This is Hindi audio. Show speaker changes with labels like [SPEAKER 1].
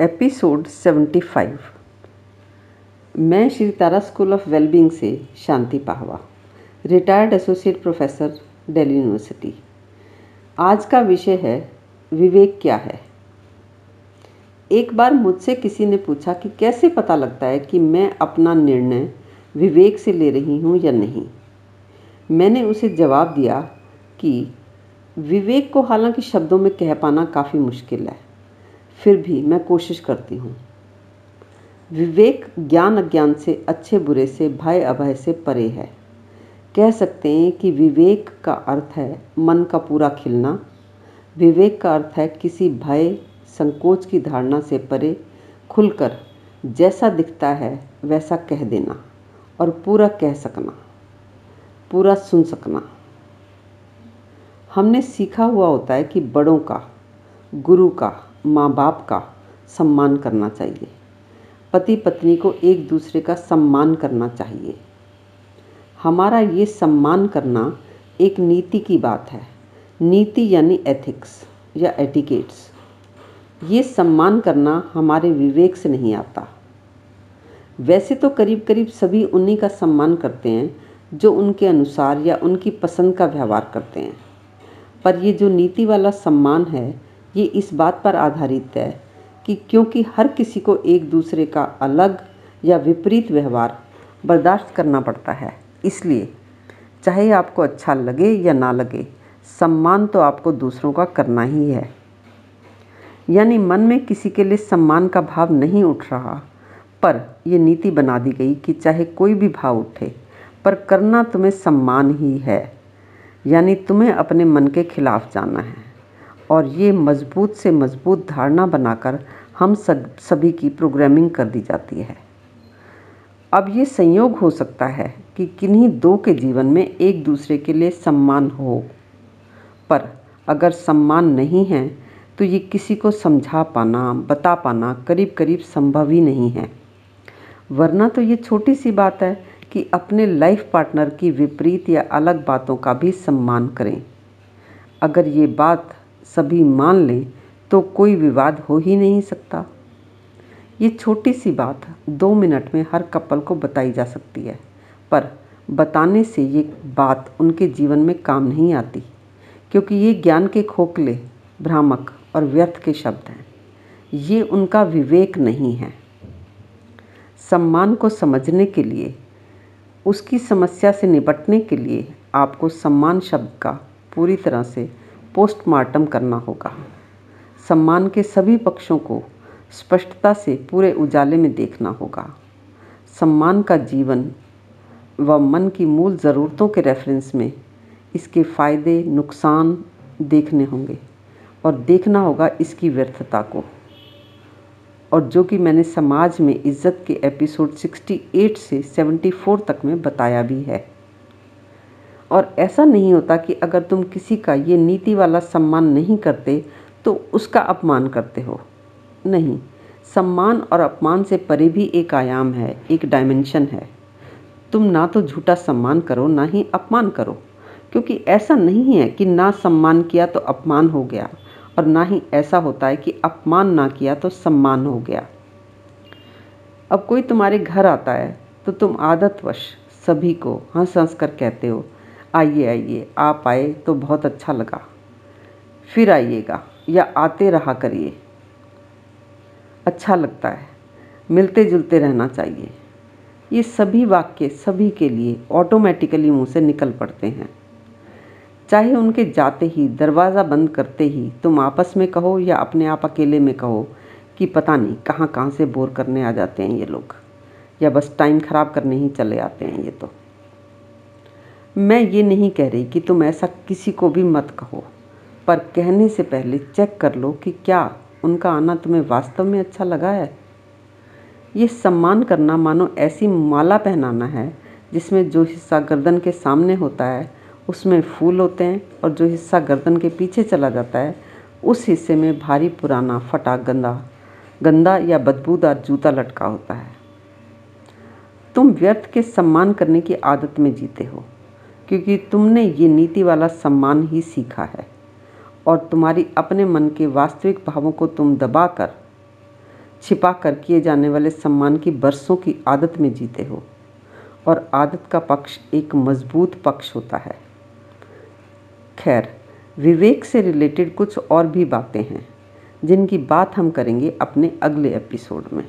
[SPEAKER 1] एपिसोड 75 मैं Shri Tara school of wellbeing से Shanti Pahwa, retired associate professor, Delhi university. आज का विषय है, विवेक क्या है? एक बार मुझसे किसी ने पूछा कि कैसे पता लगता है कि मैं अपना निर्णय विवेक से ले रही हूँ या नहीं। मैंने उसे जवाब दिया कि विवेक को हालाँकि शब्दों में कह पाना काफ़ी मुश्किल है। फिर भी मैं कोशिश करती हूँ। विवेक ज्ञान अज्ञान से अच्छे बुरे से भय अभय से परे है। कह सकते हैं कि विवेक का अर्थ है मन का पूरा खिलना। विवेक का अर्थ है किसी भय, संकोच की धारणा से परे खुलकर जैसा दिखता है वैसा कह देना और पूरा कह सकना, पूरा सुन सकना। हमने सीखा हुआ होता है कि बड़ों का, गुरु का माँ बाप का सम्मान करना चाहिए। पति पत्नी को एक दूसरे का सम्मान करना चाहिए। हमारा ये सम्मान करना एक नीति की बात है। नीति यानी एथिक्स या एटिकेट्स ये सम्मान करना हमारे विवेक से नहीं आता। वैसे तो करीब करीब सभी उन्हीं का सम्मान करते हैं, जो उनके अनुसार या उनकी पसंद का व्यवहार करते हैं। पर ये जो नीति वाला सम्मान है ये इस बात पर आधारित है कि क्योंकि हर किसी को एक दूसरे का अलग या विपरीत व्यवहार बर्दाश्त करना पड़ता है। इसलिए, चाहे आपको अच्छा लगे या ना लगे, सम्मान तो आपको दूसरों का करना ही है। यानी मन में किसी के लिए सम्मान का भाव नहीं उठ रहा, पर यह नीति बना दी गई कि चाहे कोई भी भाव उठे, पर करना तुम्हें सम्मान ही है। यानी तुम्हें अपने मन के खिलाफ जाना है। और ये मज़बूत से मज़बूत धारणा बनाकर हम सब, सभी की प्रोग्रामिंग कर दी जाती है। अब ये संयोग हो सकता है कि किन्हीं दो के जीवन में एक दूसरे के लिए सम्मान हो। पर अगर सम्मान नहीं है तो ये किसी को समझा पाना, बता पाना करीब करीब संभव ही नहीं है। वरना तो ये छोटी सी बात है कि अपने लाइफ पार्टनर की विपरीत या अलग बातों का भी सम्मान करें। अगर ये बात सभी मान लें तो कोई विवाद हो ही नहीं सकता। ये छोटी सी बात दो मिनट में हर कपल को बताई जा सकती है, पर बताने से ये बात उनके जीवन में काम नहीं आती, क्योंकि ये ज्ञान के खोखले, भ्रामक और व्यर्थ के शब्द हैं। ये उनका विवेक नहीं है। सम्मान को समझने के लिए, उसकी समस्या से निपटने के लिए आपको सम्मान शब्द का पूरी तरह से पोस्टमार्टम करना होगा। सम्मान के सभी पक्षों को स्पष्टता से पूरे उजाले में देखना होगा। सम्मान का जीवन व मन की मूल ज़रूरतों के रेफरेंस में इसके फ़ायदे, नुकसान देखने होंगे और देखना होगा इसकी व्यर्थता को। और जो कि मैंने समाज में इज़्ज़त के एपिसोड 68 से 74 तक में बताया भी है। और ऐसा नहीं होता कि अगर तुम किसी का ये नीति वाला सम्मान नहीं करते तो उसका अपमान करते हो। नहीं, सम्मान और अपमान से परे भी एक आयाम है, एक डायमेंशन है। तुम ना तो झूठा सम्मान करो, ना ही अपमान करो, क्योंकि ऐसा नहीं है कि ना सम्मान किया तो अपमान हो गया, और ना ही ऐसा होता है कि अपमान ना किया तो सम्मान हो गया। अब कोई तुम्हारे घर आता है तो तुम आदतवश सभी को हंस हंस कर कहते हो आइए आइए। आप आए तो बहुत अच्छा लगा। फिर आइएगा या आते रहा करिए। अच्छा लगता है। मिलते जुलते रहना चाहिए। ये सभी वाक्य सभी के लिए ऑटोमेटिकली मुँह से निकल पड़ते हैं। चाहे उनके जाते ही, दरवाज़ा बंद करते ही तुम आपस में कहो या अपने आप अकेले में कहो कि पता नहीं कहाँ कहाँ से बोर करने आ जाते हैं ये लोग। या बस टाइम ख़राब करने ही चले आते हैं ये तो। मैं ये नहीं कह रही कि तुम ऐसा किसी को भी मत कहो, पर कहने से पहले चेक कर लो कि क्या उनका आना तुम्हें वास्तव में अच्छा लगा है। ये सम्मान करना मानो ऐसी माला पहनाना है, जिसमें जो हिस्सा गर्दन के सामने होता है, उसमें फूल होते हैं और जो हिस्सा गर्दन के पीछे चला जाता है, उस हिस्से में भारी पुराना फटा गंदा गंदा या बदबूदार जूता लटका होता है। तुम व्यर्थ के सम्मान करने की आदत में जीते हो। क्योंकि तुमने ये नीति वाला सम्मान ही सीखा है और तुम्हारी अपने मन के वास्तविक भावों को तुम दबा कर छिपा कर किए जाने वाले सम्मान की बरसों की आदत में जीते हो। और आदत का पक्ष एक मज़बूत पक्ष होता है। खैर, विवेक से रिलेटेड कुछ और भी बातें हैं, जिनकी बात हम करेंगे अपने अगले एपिसोड में।